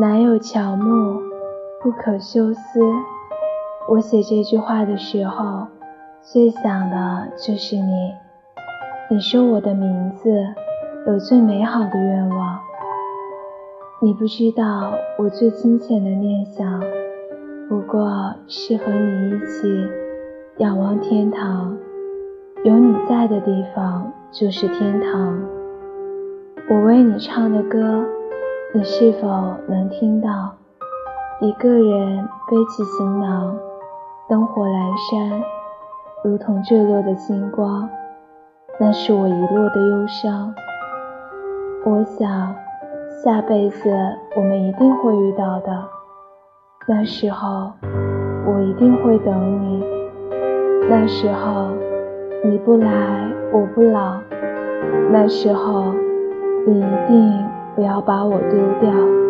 南有乔木，不可休思。我写这句话的时候，最想的就是你。你说我的名字有最美好的愿望。你不知道我最清浅的念想，不过是和你一起仰望天堂。有你在的地方就是天堂。我为你唱的歌，你是否能听到？一个人背起行囊，灯火阑珊，如同坠落的星光。那是我遗落的忧伤。我想，下辈子我们一定会遇到的。那时候，我一定会等你。那时候。你不来，我不老。那时候，你一定不要把我丢掉。